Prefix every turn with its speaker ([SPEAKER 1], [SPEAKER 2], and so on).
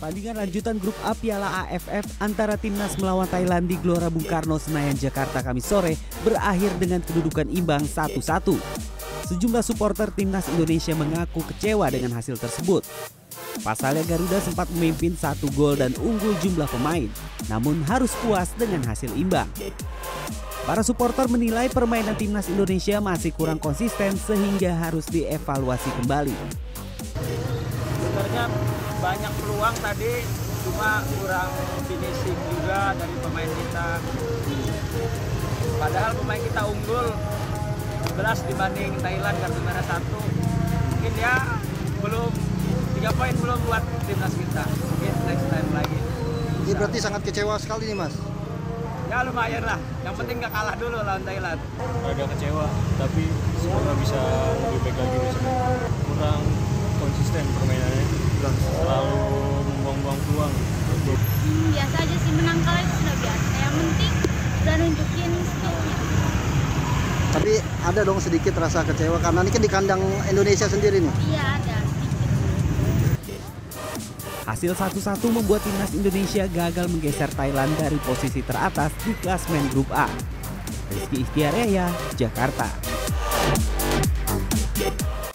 [SPEAKER 1] Pertandingan lanjutan grup A Piala AFF antara timnas melawan Thailand di Gelora Bung Karno Senayan Jakarta Kamis sore berakhir dengan kedudukan imbang 1-1. Sejumlah supporter timnas Indonesia mengaku kecewa dengan hasil tersebut. Pasalnya Garuda sempat memimpin satu gol dan unggul jumlah pemain, namun harus puas dengan hasil imbang. Para supporter menilai permainan timnas Indonesia masih kurang konsisten sehingga harus dievaluasi kembali.
[SPEAKER 2] Sebenarnya banyak peluang tadi cuma kurang finishing juga dari pemain kita. Padahal pemain kita unggul 11 dibanding Thailand kartu merah satu. Mungkin ya belum tiga poin belum buat timnas kita. Mungkin next time lagi.
[SPEAKER 3] Ini berarti sangat kecewa sekali nih mas.
[SPEAKER 2] ya lumayan lah. Yang penting gak kalah dulu lawan Thailand.
[SPEAKER 4] Agak kecewa tapi semoga bisa lebih baik lagi besok permainannya selalu membuang-buang peluang
[SPEAKER 5] Hmm, biasa aja sih menang kalah itu sudah biasa. Yang penting udah nunjukin skillnya.
[SPEAKER 3] Tapi ada dong sedikit rasa kecewa karena ini kan di kandang Indonesia sendiri nih.
[SPEAKER 5] Iya ada sedikit.
[SPEAKER 1] Hasil 1-1 membuat timnas Indonesia gagal menggeser Thailand dari posisi teratas di klasmen grup A. Rizky Ikhtiar Yahya, Jakarta.